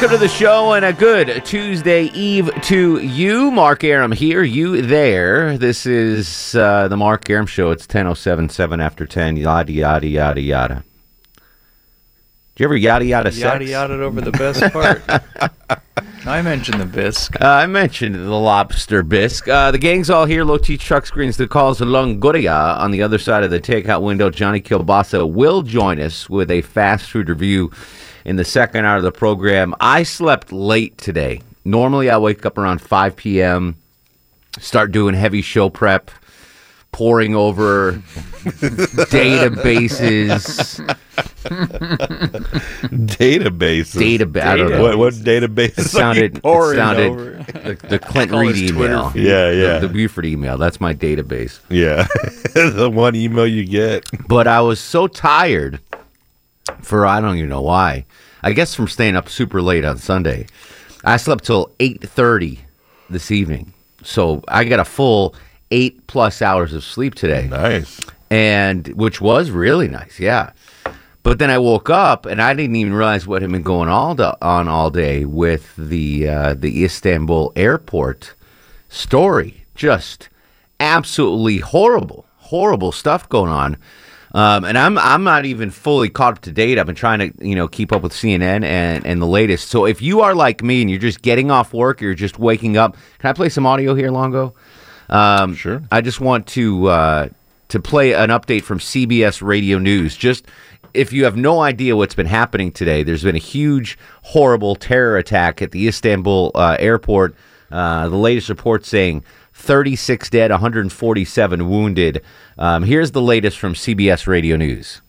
Welcome to the show and a good Tuesday Eve to you. Mark Arum here, you there. This is uh, the Mark Arum Show. It's 10.07, after 10, yada, yada, yada, yada. Did you ever yada, yada, sex? Yada yada over the best part. I mentioned the bisque. Uh, I mentioned the lobster bisque. Uh, the gang's all here. Low T truck screens the calls Longoria on the other side of the takeout window. Johnny Kilbasa will join us with a fast food review in the second hour of the program. I slept late today. Normally, I wake up around 5 p.m., start doing heavy show prep, poring over databases. Databases. Database. I don't know. What, what database? It sounded, it sounded over? the, the Clint Reed email. feed. Yeah, yeah. The, the Buford email. That's my database. Yeah, the one email you get. But I was so tired for I don't even know why. I guess from staying up super late on Sunday. I slept till eight thirty this evening, so I got a full eight plus hours of sleep today, Nice. and which was really nice. Yeah. But then I woke up and I didn't even realize what had been going all da- on all day with the uh, the Istanbul airport story. Just absolutely horrible, horrible stuff going on. Um, and I'm I'm not even fully caught up to date. I've been trying to you know keep up with CNN and and the latest. So if you are like me and you're just getting off work, you're just waking up. Can I play some audio here, Longo? Um, Sure. I just want to uh, to play an update from CBS Radio News. Just if you have no idea what's been happening today, there's been a huge, horrible terror attack at the Istanbul uh, airport. Uh, the latest report saying 36 dead, 147 wounded. Um, here's the latest from CBS Radio News.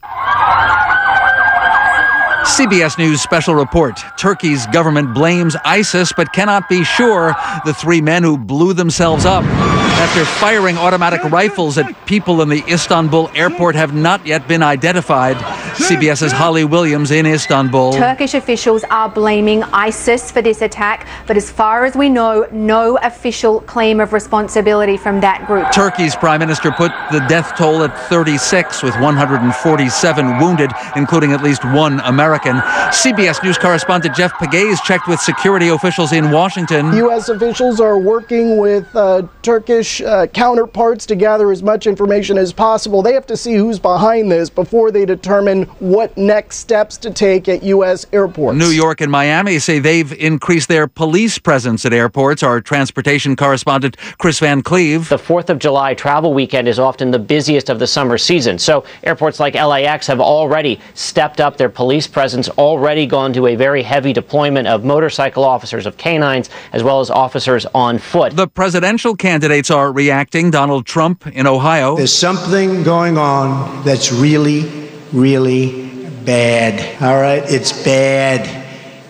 CBS News special report. Turkey's government blames ISIS but cannot be sure the three men who blew themselves up after firing automatic rifles at people in the Istanbul airport have not yet been identified. CBS's Holly Williams in Istanbul. Turkish officials are blaming ISIS for this attack, but as far as we know, no official claim of responsibility from that group. Turkey's prime minister put the death toll at 36, with 147 wounded, including at least one American. CBS News correspondent Jeff Pegues checked with security officials in Washington. U.S. officials are working with uh, Turkish uh, counterparts to gather as much information as possible. They have to see who's behind this before they determine what next steps to take at U.S. airports. New York and Miami say they've increased their police presence at airports. Our transportation correspondent Kris Van Cleave. The 4th of July travel weekend is often the busiest of the summer season. So airports like LAX have already stepped up their police presence, already gone to a very heavy deployment of motorcycle officers, of canines, as well as officers on foot. The presidential candidates are reacting. Donald Trump in Ohio. There's something going on that's really, really bad. All right? It's bad.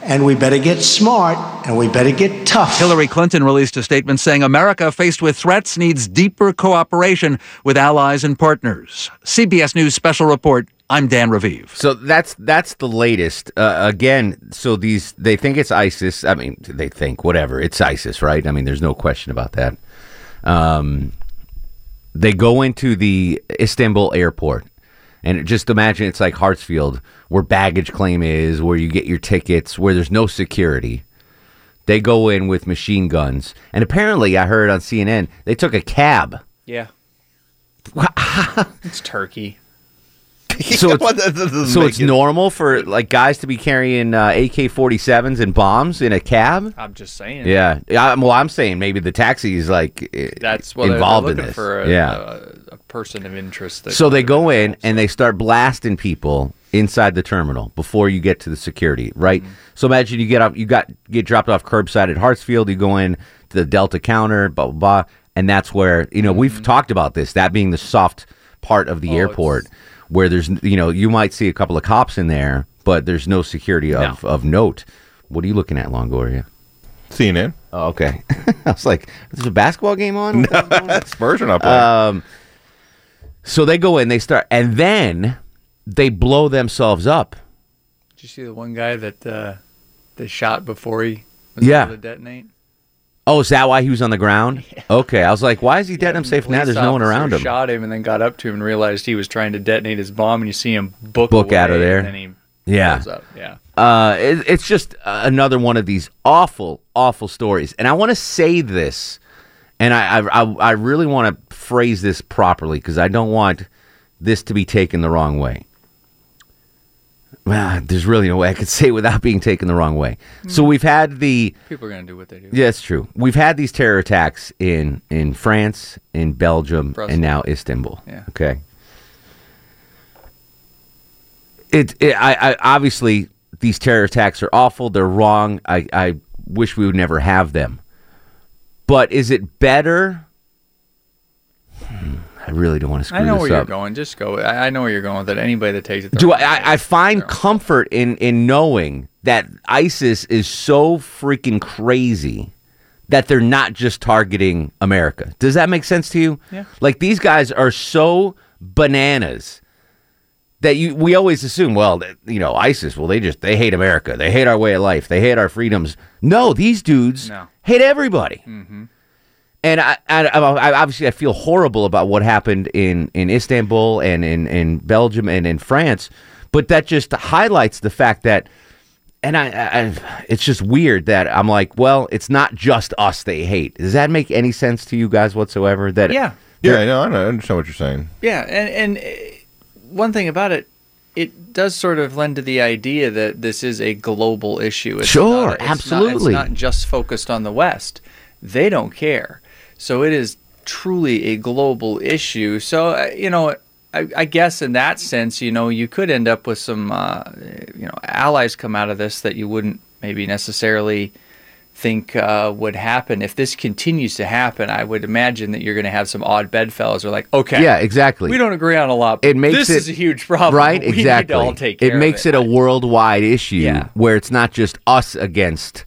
And we better get smart and we better get tough. Hillary Clinton released a statement saying America, faced with threats, needs deeper cooperation with allies and partners. CBS News special report. I'm Dan Raviv. So that's that's the latest. Uh, again, so these they think it's ISIS. I mean, they think whatever. It's ISIS, right? I mean, there's no question about that. Um, they go into the Istanbul airport, and just imagine it's like Hartsfield, where baggage claim is, where you get your tickets, where there's no security. They go in with machine guns, and apparently, I heard on CNN they took a cab. Yeah. it's Turkey. So it's, so it's normal for like guys to be carrying uh, AK-47s and bombs in a cab. I'm just saying. Yeah, yeah. Well, I'm saying maybe the taxi is like That's well, they're- involved they're in looking this. for a, yeah. a, a person of interest. So they go in and they start blasting people inside the terminal before you get to the security, right? Mm-hmm. So imagine you get off, you got get dropped off curbside at Hartsfield, you go in to the Delta counter, blah blah blah, and that's where you know Mm-hmm. we've talked about this, that being the soft part of Oh, the airport, where there's you know you might see a couple of cops in there, but there's no security of of note. What are you looking at, Longoria? CNN. Oh, okay. I was like, there's a basketball game on. No, Spurs are not playing. Um, so they go in, they start, and then they blow themselves up. Did you see the one guy that uh, they shot before he was Yeah. able to detonate? Oh, is that why he was on the ground? Okay, I was like, why is he dead? I'm safe now. There's no one around him. Shot him and then got up to him and realized he was trying to detonate his bomb. And you see him book Book out of there. And then he Yeah. up. Yeah. Uh, it, it's just uh, another one of these awful, awful stories. And I want to say this, and I, I, I, I really want to phrase this properly because I don't want this to be taken the wrong way. Ah, there's really no way I could say without being taken the wrong way. So we've had the People are gonna do what they do. Yeah, it's true. We've had these terror attacks in in France, in Belgium, Brussels. and now Istanbul. Yeah. Okay. It, it I, I obviously these terror attacks are awful. They're wrong. I I wish we would never have them. But is it better? Hmm, I really don't want to screw I know where you're going. Just go. I, I know where you're going with it. Anybody that takes it. Do I, I, I find comfort in in knowing that ISIS is so freaking crazy that they're not just targeting America. Does that make sense to you? Yeah. Like these guys are so bananas that you we always assume, well, you know, ISIS, well, they just they hate America, they hate our way of life, they hate our freedoms. No, these dudes No. hate everybody. Mm-hmm. And I, I, I obviously I feel horrible about what happened in, in Istanbul and in, in Belgium and in France, but that just highlights the fact that, and I, I, it's just weird that I'm like, well, it's not just us they hate. Does that make any sense to you guys whatsoever? That Yeah. Yeah, I know. I know, I understand what you're saying. Yeah, and and uh, one thing about it, it does sort of lend to the idea that this is a global issue. It's Sure, not- it's not- absolutely. it's not just focused on the West. They don't care. So it is truly a global issue. So uh, you know, I, I guess in that sense, you know, you could end up with some, uh, you know, allies come out of this that you wouldn't maybe necessarily think uh, would happen if this continues to happen. I would imagine that you're going to have some odd bedfellows are like, okay, Yeah, exactly. we don't agree on a lot. But it makes this it is a huge problem. right? We need to Exactly. all take care it makes of it. a worldwide issue Yeah. where it's not just us against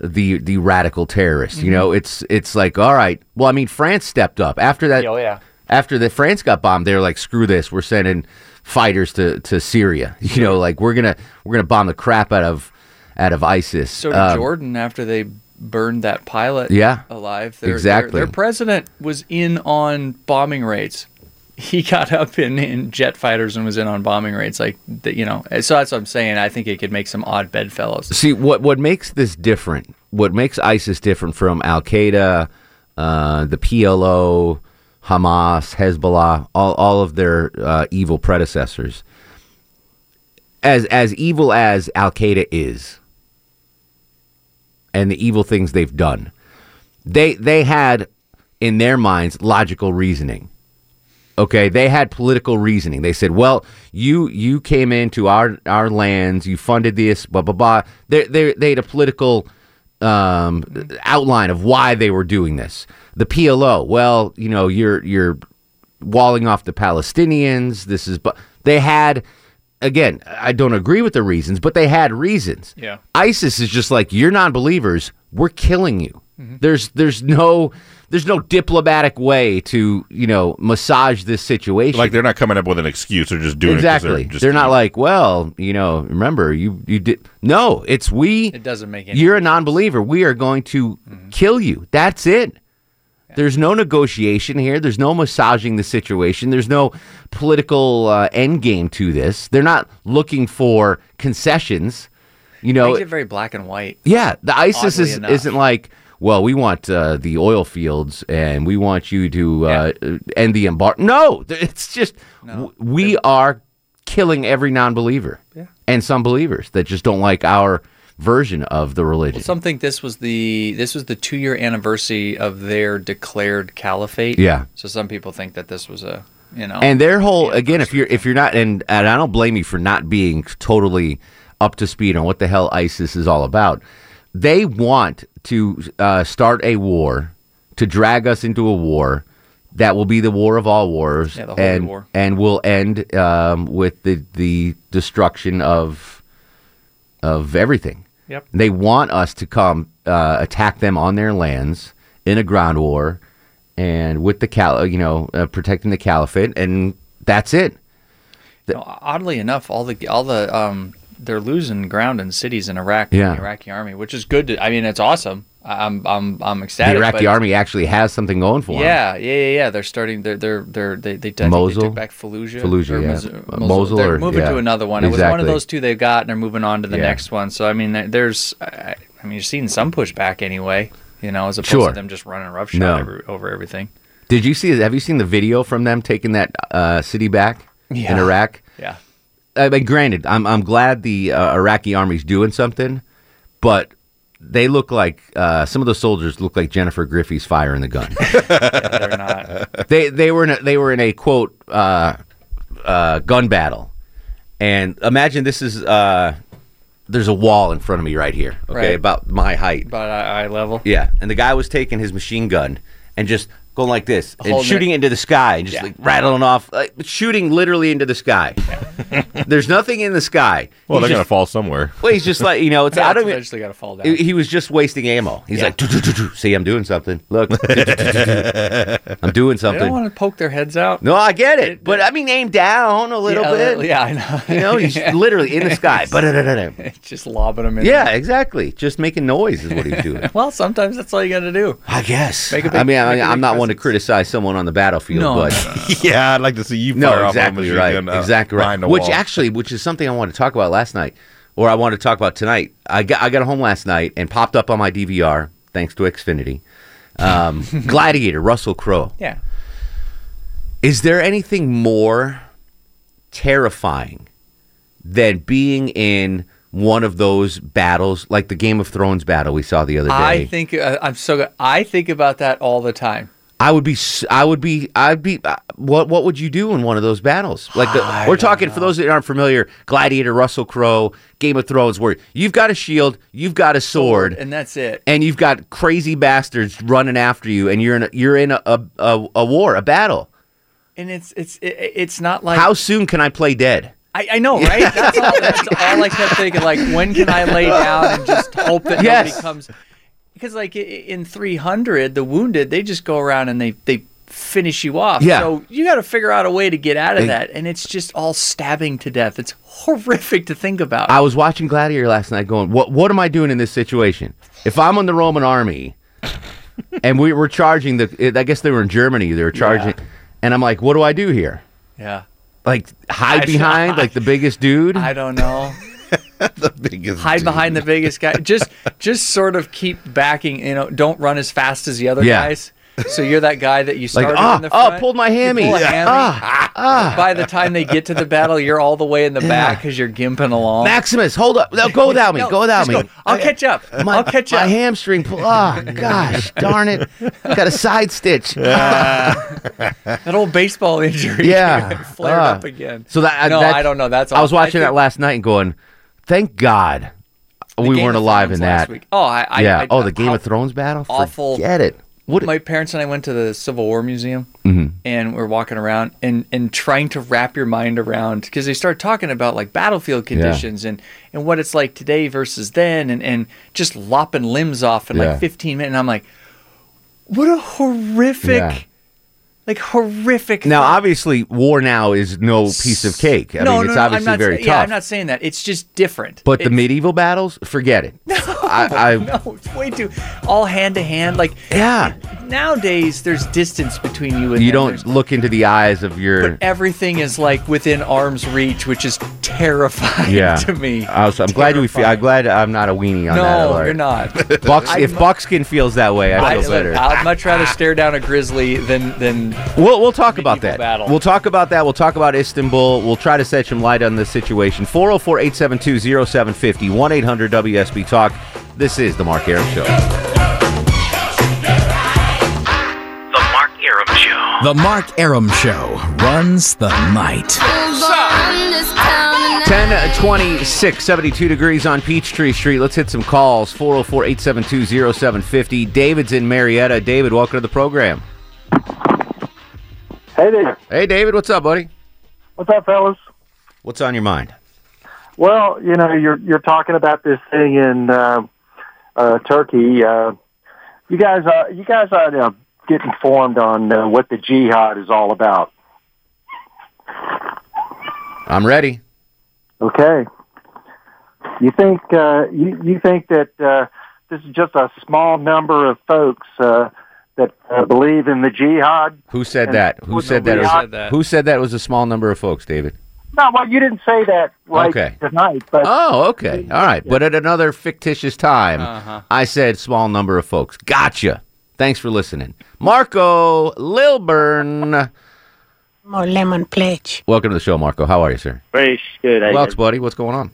the the radical terrorists. You Mhm. know, it's it's like all right. Well, I mean, France stepped up after that. Oh, yeah. After the France got bombed, they were like, "Screw this! We're sending fighters to to Syria." You know, like we're gonna we're gonna bomb the crap out of out of ISIS. So did Um, Jordan after they burned that pilot Yeah, alive. Their, exactly. Their, their president was in on bombing raids. He got up in, in jet fighters and was in on bombing raids. Like, you know, so that's what I'm saying. I think it could make some odd bedfellows. See what what makes this different? What makes ISIS different from Al Qaeda, uh, the PLO, Hamas, Hezbollah, all all of their uh, evil predecessors? As as evil as Al Qaeda is, and the evil things they've done, they they had in their minds logical reasoning. Okay, they had political reasoning. They said, "Well, you you came into our our lands, you funded this, blah blah blah." They they they had a political um, outline of why they were doing this. The PLO, well, you know, you're you're walling off the Palestinians. This is, but they had again. I don't agree with the reasons, but they had reasons. Yeah. ISIS is just like you're non-believers. We're killing you. There's there's no there's no diplomatic way to you know massage this situation. Like they're not coming up with an excuse; they're just doing it. 'cause exactly. They're, just They're not like, well, you know, remember you you did. No, it's we. It doesn't make any You're a non-believer. We are going to kill you. That's it. There's no negotiation here. There's no massaging the situation. There's no political uh, end game to this. They're not looking for concessions. You know, Makes it very black and white. yeah, the ISIS is, enough. isn't like, well, we want uh, the oil fields and we want you to uh, end the embargo. No, it's just w- we are killing every non-believer Yeah. and some believers that just don't like our version of the religion. Well, some think this was the this was the two year anniversary of their declared caliphate. Yeah. So some people think that this was a you know and their whole again if you're if you're not and, and i don't blame you for not being totally up to speed on what the hell isis is all about they want to uh, start a war to drag us into a war that will be the war of all wars Yeah, the and war. and will end um, with the the destruction of of everything Yep. they want us to come uh, attack them on their lands in a ground war, and with the cal, you know, uh, protecting the caliphate, and that's it. You know, oddly enough, all the all the um they're losing ground in cities in Iraq. Yeah. The Iraqi army, which is good. To, I mean, it's awesome. I'm I'm I'm excited. the Iraqi army actually has something going for them. Yeah, yeah, yeah, yeah. They're starting. They're they're they're they they, I Mosul? they took back Fallujah. Fallujah, yeah. Mosul- Uh, Mosul They're or- moving yeah. to another one. It was one of those two they've got, and they're moving on to the Yeah. next one. So I mean, there's. I, I mean, you're seeing some pushback anyway. You know, as opposed Sure. to them just running roughshod No. every, over everything. Did you see? Have you seen the video from them taking that uh, city back in Iraq? Yeah. I mean, granted, I'm I'm glad the uh, Iraqi army's doing something, but they look like uh, some of the soldiers look like Jennifer Griffey's firing the gun. They're not. they they were in a, they were in a quote uh, uh, gun battle, and imagine this is uh, there's a wall in front of me right here, okay, Right. about my height. About eye level. Yeah, and the guy was taking his machine gun and just going like this and Holding shooting it. into the sky and just Yeah. like rattling off, like, shooting literally into the sky. There's nothing in the sky. Well, He's they're going to just- fall somewhere. Well, he's just like you know, it's Yeah, I it's don't even. eventually got to fall down. He he was just wasting ammo. He's Yeah. like, "Doo, doo, doo, doo. see, I'm doing something. Look, I'm doing they don't something. want to poke their heads out. No, I get it, but I mean, aim down a little yeah, bit. Yeah, I know. You know, he's literally in the sky. Ba-da-da-da-da. just lobbing them in. Yeah, exactly. Just making noise is what he's doing. Well, sometimes that's all you got to do. I guess. Make a big- I mean, I, make a I'm not one to criticize someone on the battlefield, No, but no, no, yeah, I'd like to see you fire no, off a exactly right, gun, uh, exactly right. Which wall. actually, which is something I wanted to talk about last night, or I wanted to talk about tonight. I got I got home last night and popped up on my DVR thanks to Xfinity. Um, Gladiator, Russell Crowe. Yeah. Is there anything more terrifying than being in one of those battles, like the Game of Thrones battle we saw the other day? I think uh, I'm so. I think about that all the time. I would be, I would be, I'd be. Uh, what What would you do in one of those battles? Like the, we're talking for those that aren't familiar, Gladiator, Russell Crowe, Game of Thrones, where you've got a shield, you've got a sword, and that's it. and you've got crazy bastards running after you, and you're in a, you're in a, a, a, a war, a battle. And it's it's it, it's not like How soon can I play dead? I, I know, right? That's all, that's all I kept thinking. Like, when can I lay down and just hope that Yes. nobody comes? Because, like, in 300, the wounded, they just go around and they, they finish you off. Yeah. So you got to figure out a way to get out of Hey. that. And it's just all stabbing to death. It's horrific to think about. I was watching Gladiator last night, going, "What what am I doing in this situation? If I'm on the Roman army, and we were charging the, I guess they were in Germany, they were charging, and I'm like, what do I do here? yeah. Like hide I- behind like the biggest dude? I don't know. the biggest Hide behind the biggest guy. Just just sort of keep backing, you know, don't run as fast as the other Yeah. guys. So you're that guy that you like started ah in the ah pulled my hammy. pull a hammy. Ah, ah. By the time they get to the battle, you're all the way in the back because you're gimping along. Maximus, hold up! No, go without me. No, go without me. go. I'll catch up. My, I'll catch up. my hamstring. Pull, oh gosh, darn it! Got a side stitch. That old baseball injury. Yeah. flared Ah. up again. So that no, that- I don't know. That's I was all- watching think that last night and going, thank God we Game weren't alive in that. week- Oh, I, I yeah. I- oh, the Game of Thrones battle. awful. Forget it. What? My parents and I went to the Civil War Museum, Mhm. and we're walking around and and trying to wrap your mind around because they start talking about like battlefield conditions and and what it's like today versus then, and and just lopping limbs off in Yeah. like 15 minutes. And I'm like, what a horrific, Yeah. Like horrific. Now, obviously, war now is no piece of cake. I no, mean, no, it's no, obviously I'm not, very tough. Yeah, I'm not saying that. It's just different. but the medieval battles, forget it. I, I no, it's way too all hand to hand. Like yeah. Nowadays there's distance between you and You them. don't look into the eyes of your. everything is like within arm's reach, which is terrifying yeah. to me. I'm glad we. Feel, I'm glad I'm not a weenie on that. no, you're not. Bucks, if mu- Buckskin feels that way, I feel I, better. I'd much rather stare down a grizzly than than We'll we'll talk about that. battle. We'll talk about that. We'll talk about Istanbul. We'll try to set some light on this situation. 404-872-0750 1-800 WSB Talk. This is the Mark Arum Show. The Mark Arum Show runs the night. 10 26, 72 degrees on Peachtree Street. Let's hit some calls. 404 872 0750. David's in Marietta. David, welcome to the program. Hey there. Hey, David, what's up, buddy? What's up, fellas? What's on your mind? Well, you know, you're you're talking about this thing in uh, uh, Turkey. Uh, you guys, uh, you guys ought to get informed on uh, what the jihad is all about. I'm ready. Okay. You think uh, you you think that uh, this is just a small number of folks uh, that uh, believe in the jihad? Who said that? Who said that? was- said that. Who said that was a small number of folks, David? No, well, you didn't say that right Okay. tonight, but Oh, okay. All right. But at another fictitious time, Uh-huh. I said small number of folks. Gotcha. Thanks for listening. Marco Lilburn. More lemon pledge. Welcome to the show, Marco. How are you, sir? Very good. I Welks, buddy. What's going on?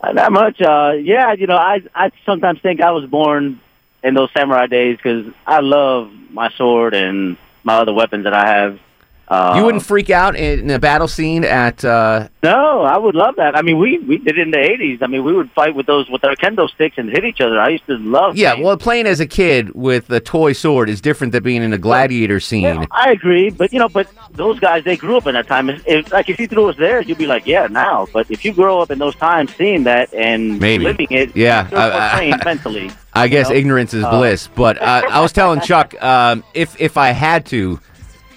Uh, Not much. Uh, yeah, you know, I I sometimes think I was born in those samurai days because I love my sword and my other weapons that I have. Uh, you wouldn't freak out in a battle scene at. Uh, No, I would love that. I mean, we we did it in the '80s. I mean, we would fight with those with our kendo sticks and hit each other. I used to love. yeah, well, playing as a kid with a toy sword is different than being in a gladiator scene. I agree, but you know, but those guys they grew up in that time. If, if like if you threw us there, you'd be like, yeah, now. But if you grow up in those times, seeing that and Maybe. living it, Yeah, you're I- I- mentally. I guess know? ignorance is Uh, bliss. But uh, I was telling Chuck, um, if if I had to,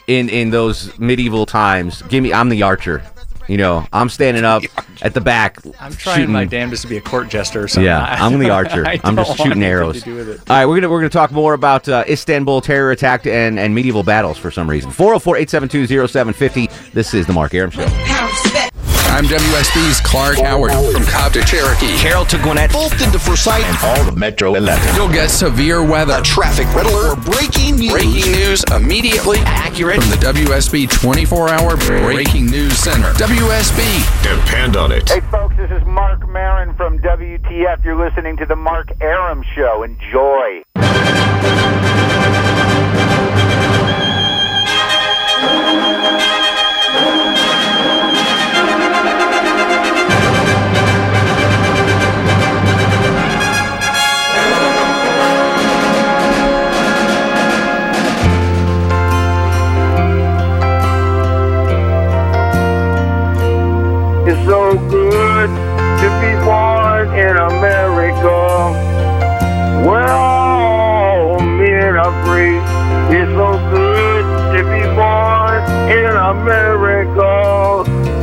in in those medieval times, give me. I'm the archer. You know, I'm standing up at the back. I'm trying shooting. my damnedest to be a court jester or something. Yeah, I'm the archer. I I'm just shooting arrows. to do with it. All right, we're gonna we're gonna talk more about uh, Istanbul terror attack and and medieval battles for some reason. 404-872-0750. This is the Mark Arum Show. I'm WSB's Clark Howard from Cobb to Cherokee. Carroll to Gwinnett. Fulton to Forsyth. And all of Metro 11. You'll get severe weather. Traffic red alert. Breaking news. Immediately Accurate. from the WSB 24 hour Breaking News Center. WSB. Depend on it. Hey, folks, this is Marc Maron from WTF. You're listening to the Mark Arum Show. Enjoy. America.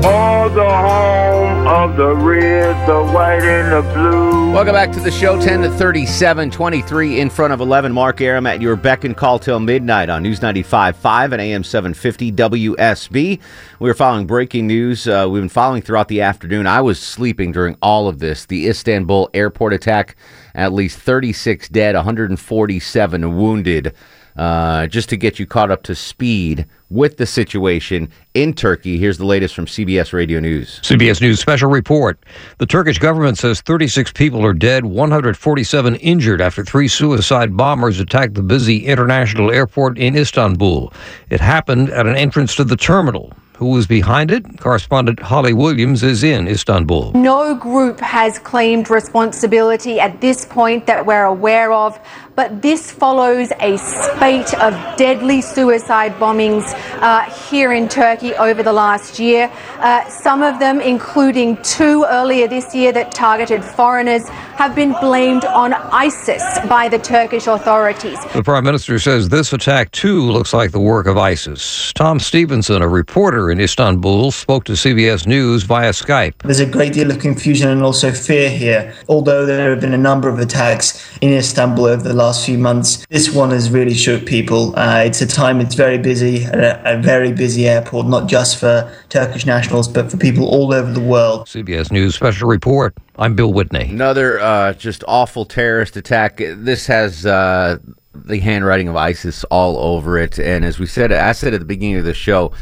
Oh, the home of the red, the white, and the blue. Welcome back to the show. 10 to 37, 23 in front of 11. Mark Arum at your beck and call till midnight on News 95.5 and AM 750 WSB. We are following breaking news. Uh, we've been following throughout the afternoon. I was sleeping during all of this. The Istanbul airport attack, at least 36 dead, 147 wounded. Uh, just to get you caught up to speed with the situation in Turkey, here's the latest from CBS Radio News. CBS News special report. The Turkish government says 36 people are dead, 147 injured after three suicide bombers attacked the busy international airport in Istanbul. It happened at an entrance to the terminal. Who was behind it? Correspondent Holly Williams is in Istanbul. No group has claimed responsibility at this point that we're aware of, but this follows a spate of deadly suicide bombings uh, here in Turkey over the last year. Uh, some of them, including two earlier this year that targeted foreigners. have been blamed on ISIS by the Turkish authorities. The Prime Minister says this attack, too, looks like the work of ISIS. Tom Stevenson, a reporter in Istanbul, spoke to CBS News via Skype. There's a great deal of confusion and also fear here. Although there have been a number of attacks in Istanbul over the last few months, this one has really shook people. Uh, it's a time it's very busy, a, a very busy airport, not just for Turkish nationals, but for people all over the world. CBS News special report. I'm Bill Whitney. Another uh, just awful terrorist attack. This has uh, the handwriting of ISIS all over it. And as we said, I said at the beginning of the show,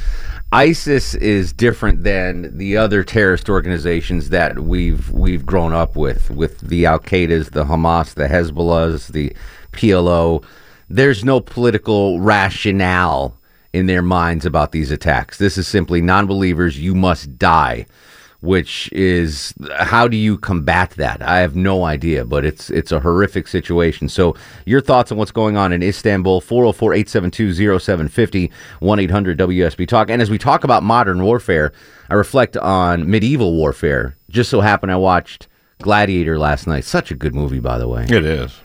ISIS is different than the other terrorist organizations that we've we've grown up with, with the Al Qaeda's, the Hamas, the Hezbollahs, the PLO. There's no political rationale in their minds about these attacks. This is simply non-believers. You must die which is how do you combat that? I have no idea, but it's it's a horrific situation. So your thoughts on what's going on in Istanbul 404-872-0750 1-800-WSB talk. And as we talk about modern warfare, I reflect on medieval warfare. Just so happened I watched Gladiator last night. Such a good movie by the way. It is.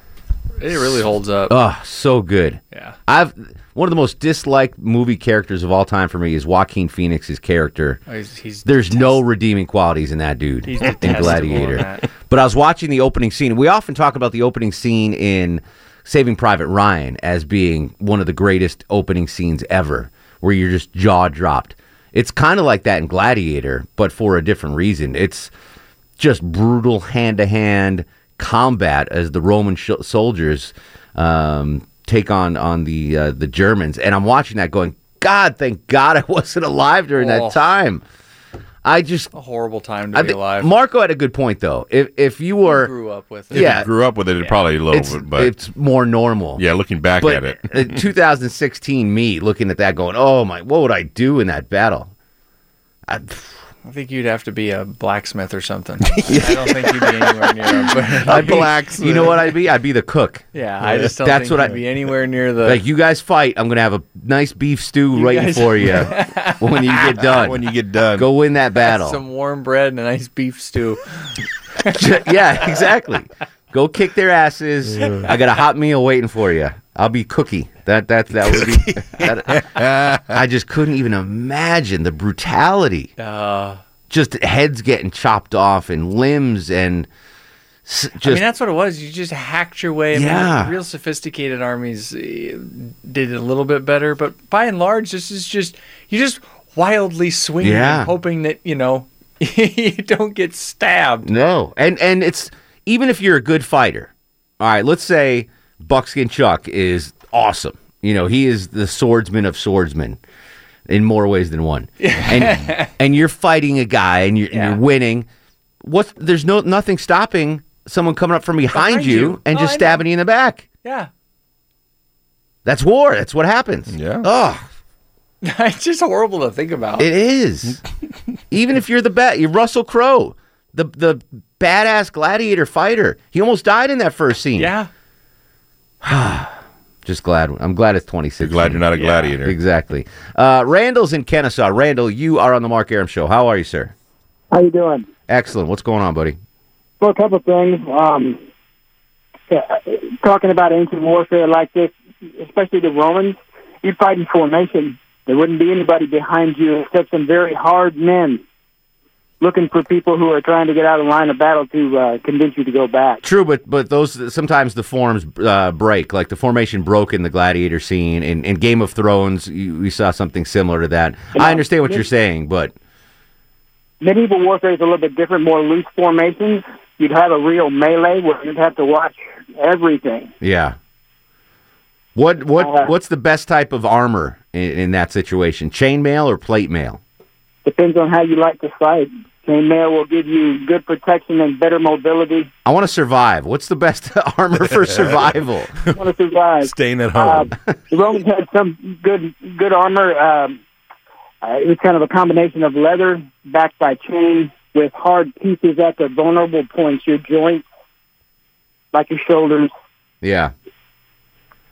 It really holds up. Oh, so good. Yeah. I've one of the most disliked movie characters of all time for me is Joaquin Phoenix's character. Oh, he's- he's There's no redeeming qualities in that dude He's in Gladiator. in. But I was watching the opening scene. We often talk about the opening scene in Saving Private Ryan as being one of the greatest opening scenes ever, where you're just jaw dropped. It's kind of like that in Gladiator, but for a different reason. It's just brutal hand to hand combat as the Roman sh- soldiers um, take on on the uh, the Germans, and I'm watching that going, God, thank God I wasn't alive during Oh. that time. I just A horrible time to I be thi- alive. Marco had a good point though. If if you were grew up with it. If yeah, you grew up with it, it probably a little it's, bit, but it's more normal. yeah, looking back But at it, uh, 2016 me looking at that going, oh my, what would I do in that battle? I, I think you'd have to be a blacksmith or something. I don't think you'd be anywhere near him. But I'd be, You know what I'd be? I'd be the cook. Yeah, I just don't That's think what I'd be anywhere near the. like. You guys fight. I'm gonna have a nice beef stew You waiting guys- for you when you get done. when you get done, Go win that battle. Some warm bread and a nice beef stew. yeah, exactly. Go kick their asses. I got a hot meal waiting for you. I'll be cookie. That that that would be. that- I just couldn't even imagine the brutality. Uh, Just heads getting chopped off and limbs and just I mean, that's what it was. You just hacked your way. I mean, Yeah. real sophisticated armies eh, did it a little bit better, but by and large, this is just you just wildly swinging, Yeah. hoping that you know you don't get stabbed. No, and and it's even if you're a good fighter. All right, let's say Buckskin Chuck is awesome. You know, he is the swordsman of swordsmen in more ways than one. And and you're fighting a guy and you're, and you're winning. What? There's no nothing stopping someone coming up from behind, Behind you, you. and Oh, just I know. stabbing you in the back. Yeah, That's war. That's what happens. Yeah. Oh, it's just horrible to think about. it is. even if you're the bat, you're Russell Crowe, the the badass gladiator fighter. He almost died in that first scene. yeah, Just glad. I'm glad it's 26. glad you're not a gladiator. Exactly. Uh, Randall's in Kennesaw. Randall, you are on the Mark Arum Show. How are you, sir? How you doing? Excellent. What's going on, buddy? Well, a couple of things. Um, talking about ancient warfare like this, especially the Romans, you'd fight in formation. There wouldn't be anybody behind you except some very hard men looking for people who are trying to get out of line of battle to uh, convince you to go back. True, but but those sometimes the forms uh, break. Like the formation broke in the gladiator scene. In, in Game of Thrones, you, we saw something similar to that. I understand what you're saying, but Medieval warfare is a little bit different, more loose formations. You'd have a real melee where you'd have to watch everything. yeah. What what Uh, what's the best type of armor in, in that situation? Chainmail or plate mail? Depends on how you like to fight. Chainmail will give you good protection and better mobility. I want to survive. What's the best armor for survival? I want to survive. Staying at home. Uh, the Romans had some good good armor. Um, uh, it was kind of a combination of leather backed by chain with hard pieces at the vulnerable points, your joints, like your shoulders yeah.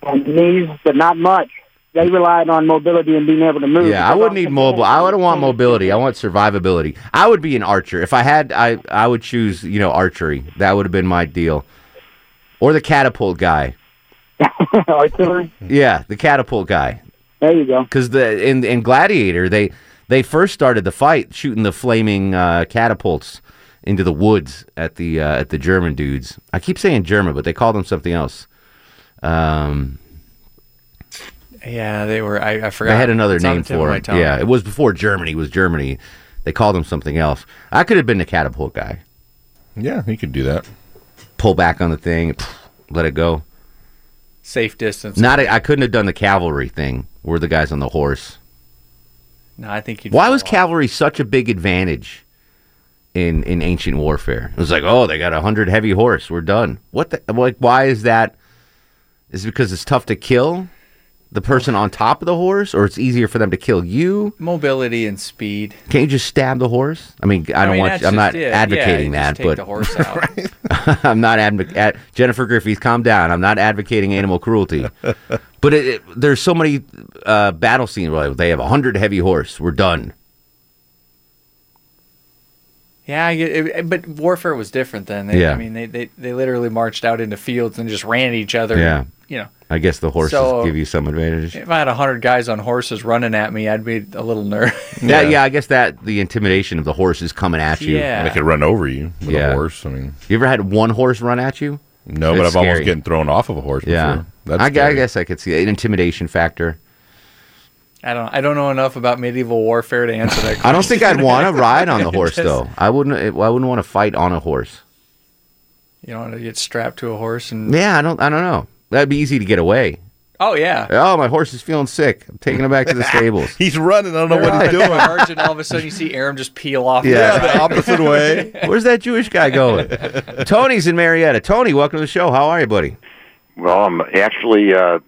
and knees, but not much. They relied on mobility and being able to move. Yeah, I wouldn't need mobile. I wouldn't want mobility. I want survivability. I would be an archer if I had. I I would choose you know archery. That would have been my deal, or the catapult guy. artillery. Yeah, the catapult guy. There you go. Because the in in Gladiator they they first started the fight shooting the flaming uh, catapults into the woods at the uh, at the German dudes. I keep saying German, but they called them something else. Um, Yeah, they were. I, I forgot. They had another It's name the tip of for my it. Yeah, it was before Germany was Germany. They called him something else. I could have been the catapult guy. Yeah, he could do that. Pull back on the thing, let it go. Safe distance. Not, I couldn't have done the cavalry thing Were the guys on the horse. No, I think. Why was cavalry such a big advantage in in ancient warfare? It was like, oh, they got a hundred heavy horse, we're done. What the like? Why is that? Is it because it's tough to kill the person on top of the horse, or it's easier for them to kill you? mobility and speed. Can't you just stab the horse? I mean, I don't mean, want. that's I'm not it. advocating yeah, that, but the horse out. I'm not advocating. Ad- Jennifer Griffith, calm down. I'm not advocating animal cruelty, but it, it, there's so many uh, battle scenes where they have a hundred heavy horse. We're done. Yeah, I it, but warfare was different then. They, Yeah. I mean, they, they they literally marched out into fields and just ran at each other. Yeah. You know, I guess the horses So- give you some advantage. if I had a hundred guys on horses running at me, I'd be a little nervous. Yeah, yeah, I guess that the intimidation of the horses coming at you. Yeah. They could run over you with Yeah. a horse. I mean, You ever had one horse run at you? no, but I've almost scary. getting thrown off of a horse Yeah, before. That's I, gu- I guess I could see an intimidation factor. I don't. I don't know enough about medieval warfare to answer that. question. I don't think I'd want to ride on the horse Just- though. I wouldn't. I wouldn't want to fight on a horse. You don't want to get strapped to a horse and. Yeah, I don't. I don't know. That'd be easy to get away. Oh yeah. Oh, my horse is feeling sick. I'm taking him back to the stables. He's running. I don't know They're what he's doing. charge, and all of a sudden you see Arum just peel off. Yeah, the the opposite way. Where's that Jewish guy going? Tony's in Marietta. Tony, welcome to the show. How are you, buddy? Well, I'm actually uh,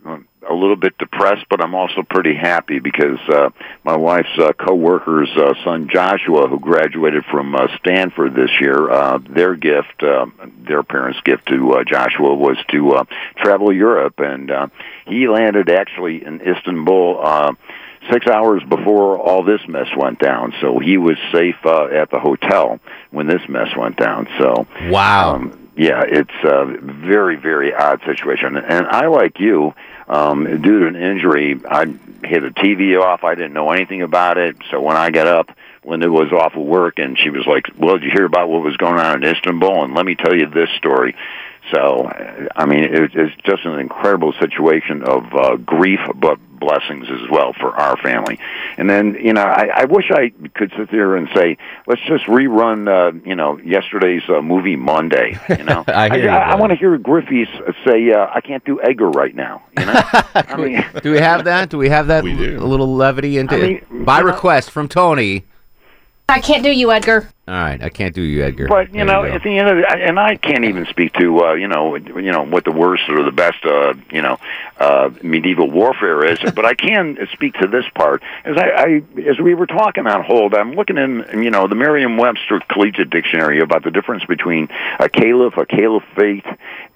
a little bit depressed, but I'm also pretty happy because uh, my wife's uh, co-worker's uh, son Joshua, who graduated from uh, Stanford this year, uh, their gift, uh, their parents' gift to uh, Joshua was to uh, travel Europe, and uh, he landed actually in Istanbul. Uh, Six hours before all this mess went down, so he was safe uh, at the hotel when this mess went down. So, wow, um, yeah, it's a very, very odd situation. And I, like you, um, due to an injury, I hit a TV off. I didn't know anything about it. So when I got up, Linda was off of work, and she was like, "Well, did you hear about what was going on in Istanbul?" And let me tell you this story. So, I mean, it, it's just an incredible situation of uh, grief, but blessings as well for our family. And then, you know, I, I wish I could sit there and say, let's just rerun, uh, you know, yesterday's uh, movie Monday. You know, I hear you, I, want to hear Griffey's say, uh, I can't do Edgar right now. You know, I mean, Do we have that? Do we have that? We do. A little levity into I mean, by you know- request from Tony. I can't do you, Edgar. All right, I can't do you, Edgar. But you There know, go. at the end of the, and I can't even speak to uh, you know, you know what the worst or the best, uh, you know, uh, medieval warfare is. but I can speak to this part as I, I, as we were talking on hold. I'm looking in, you know, the Merriam-Webster Collegiate Dictionary about the difference between a caliph, a caliphate,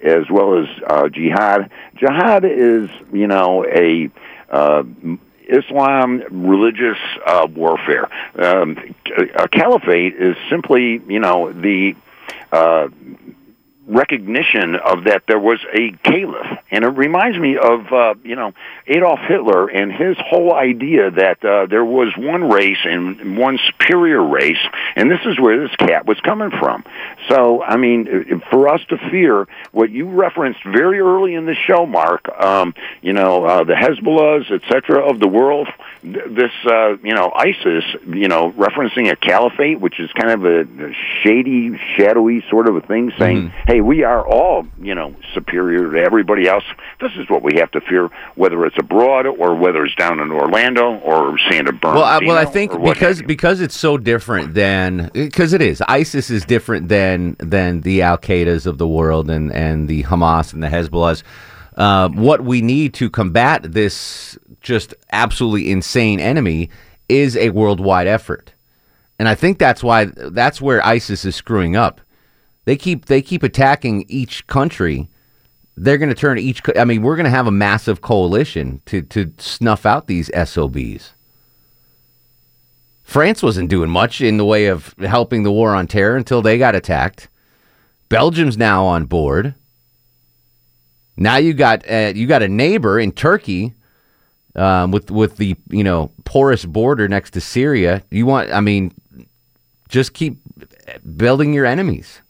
as well as uh, jihad. Jihad is, you know, a uh, Islam religious uh, warfare. Um, a caliphate is simply, you know, the uh, recognition of that there was a caliph, and it reminds me of, uh, you know, Adolf Hitler and his whole idea that uh, there was one race and one superior race, and this is where this cat was coming from. So, I mean, for us to fear what you referenced very early in the show, Mark, um, you know, uh, the Hezbollahs, et cetera, of the world, this, uh, you know, ISIS, you know, referencing a caliphate, which is kind of a, a shady, shadowy sort of a thing, saying, hey, we are all, you know, superior to everybody else. This is what we have to fear, whether it's abroad or whether it's down in Orlando or Santa Bernardino. Well, I, well, I think because because it's so different than because it is ISIS is different than than the Al Qaeda's of the world and and the Hamas and the Hezbollahs. Uh, what we need to combat this just absolutely insane enemy is a worldwide effort, and I think that's why that's where ISIS is screwing up. They keep they keep attacking each country they're going to turn each. I mean, we're going to have a massive coalition to to snuff out these SOBs. France wasn't doing much in the way of helping the war on terror until they got attacked. Belgium's now on board. Now you got uh, you got a neighbor in Turkey um, with with the you know porous border next to Syria. You want? I mean, just keep building your enemies.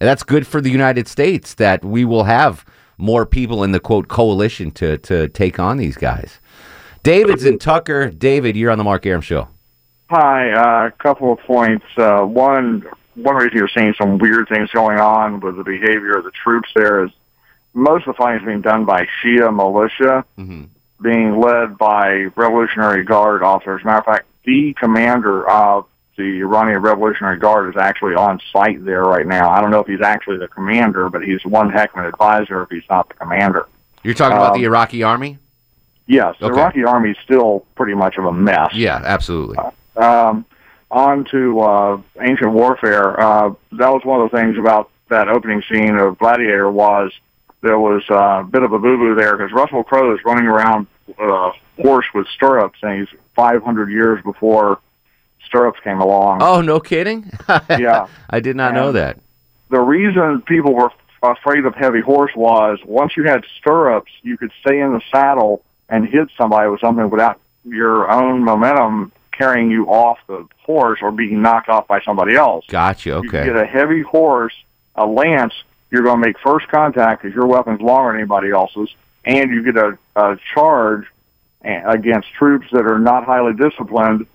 And that's good for the United States that we will have more people in the quote coalition to to take on these guys. David's in Tucker. David, you're on the Mark Arum show. Hi, uh, a couple of points. Uh, one, one reason you're seeing some weird things going on with the behavior of the troops there is most of the fighting is being done by Shia militia, being led by Revolutionary Guard officers. Matter of fact, the commander of the Iranian Revolutionary Guard is actually on site there right now. I don't know if he's actually the commander, but he's one heck of an advisor if he's not the commander. You're talking about Um, the Iraqi army? Yes, the Okay. Iraqi army is still pretty much of a mess. Yeah, absolutely. Um, on to uh, ancient warfare. Uh, that was one of the things about that opening scene of Gladiator was there was uh, a bit of a boo-boo there because Russell Crowe is running around uh, horse with stirrups, and he's 500 years before stirrups came along. Oh, no kidding? Yeah. I did not know that. The reason people were afraid of heavy horse was once you had stirrups, you could stay in the saddle and hit somebody with something without your own momentum carrying you off the horse or being knocked off by somebody else. Gotcha. Okay. You get a heavy horse, a lance, you're going to make first contact because your weapon's longer than anybody else's, and you get a, a charge against troops that are not highly disciplined.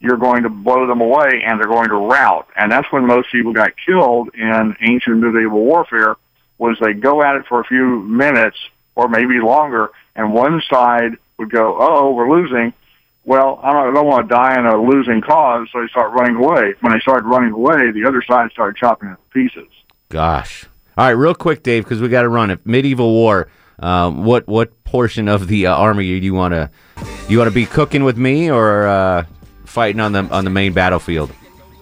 You're going to blow them away, and they're going to rout. And that's when most people got killed in ancient medieval warfare. Was they go at it for a few minutes or maybe longer, and one side would go, "Oh, we're losing." Well, I don't, I don't want to die in a losing cause, so they start running away. When they started running away, the other side started chopping it pieces. Gosh. All right, real quick, Dave, because we got to run it. Medieval war. Um, what what portion of the uh, army do you want to you want to be cooking with me or uh, fighting on the on the main battlefield?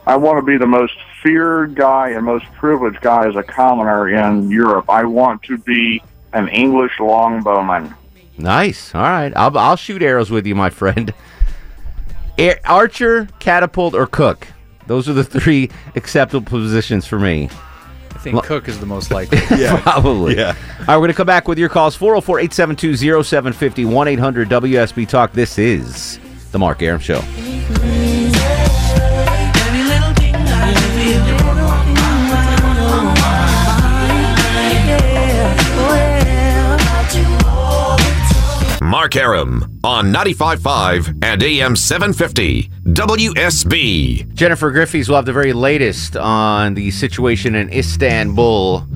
I want to be the most feared guy and most privileged guy as a commoner in Europe. I want to be an English longbowman. Nice. All right, I'll I'll shoot arrows with you, my friend. Ar- Archer, catapult, or cook. Those are the three acceptable positions for me. I think Cook is the most likely. Probably. Yeah. All right, we're going to come back with your calls 404 872 0750 1 800 WSB Talk. This is The Mark Arum Show. Mark Arum on 95.5 and AM 750 WSB. Jennifer Griffey's will have the very latest on the situation in Istanbul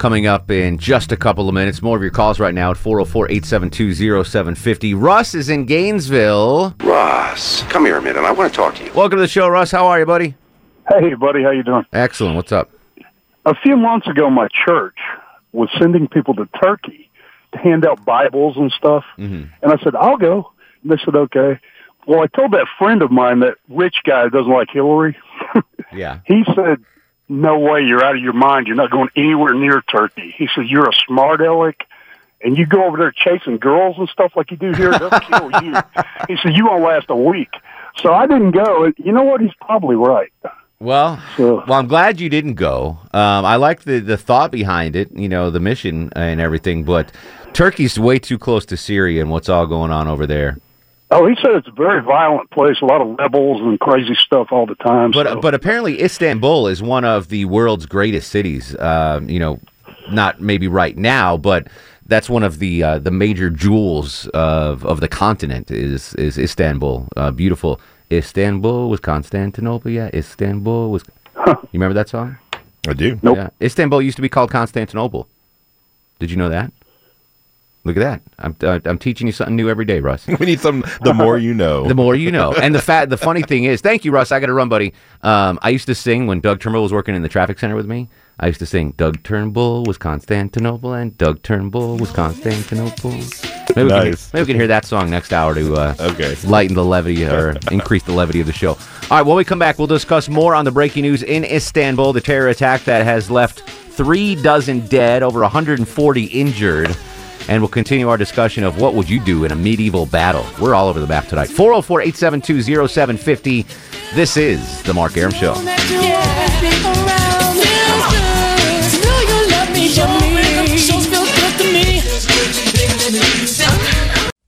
coming up in just a couple of minutes. More of your calls right now at 404 872 0750. Russ is in Gainesville. Russ, come here a minute. I want to talk to you. Welcome to the show, Russ. How are you, buddy? Hey, buddy, how you doing? Excellent. What's up? A few months ago, my church was sending people to Turkey to hand out Bibles and stuff, Mm-hmm. and I said, "I'll go." And they said, "Okay." Well, I told that friend of mine, that rich guy doesn't like Hillary. Yeah. He said, "No way, you're out of your mind. You're not going anywhere near Turkey." He said, "You're a smart aleck." And you go over there chasing girls and stuff like you do here, they'll kill you. He said, you won't last a week. So I didn't go. You know what? He's probably right. Well, well, I'm glad you didn't go. Um, I like the, the thought behind it, you know, the mission and everything, but Turkey's way too close to Syria and what's all going on over there. Oh, he said it's a very violent place, a lot of rebels and crazy stuff all the time. But so. but apparently Istanbul is one of the world's greatest cities. Uh, you know, not maybe right now, but that's one of the uh, the major jewels of, of the continent is is Istanbul. Uh, beautiful Istanbul was Constantinople. Yeah, Istanbul was. You remember that song? I do. Yeah, Istanbul used to be called Constantinople. Did you know that? Look at that. I'm, uh, I'm teaching you something new every day, Russ. we need some. The more you know. the more you know. And the fat. The funny thing is, thank you, Russ. I got to run, buddy. Um, I used to sing when Doug Turnbull was working in the traffic center with me. I used to sing Doug Turnbull was Constantinople and Doug Turnbull was Constantinople. Maybe, we, Nice. can, maybe we can hear that song next hour to uh, Okay. lighten the levity or increase the levity of the show. All right, when we come back, we'll discuss more on the breaking news in Istanbul, the terror attack that has left three dozen dead, over 140 injured. And we'll continue our discussion of what would you do in a medieval battle. We're all over the map tonight. 404 872 0750. This is The Mark Arum Show.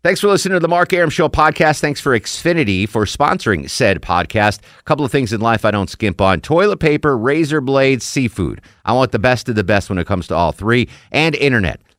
Thanks for listening to the Mark Arum Show podcast. Thanks for Xfinity for sponsoring said podcast. A couple of things in life I don't skimp on toilet paper, razor blades, seafood. I want the best of the best when it comes to all three, and internet.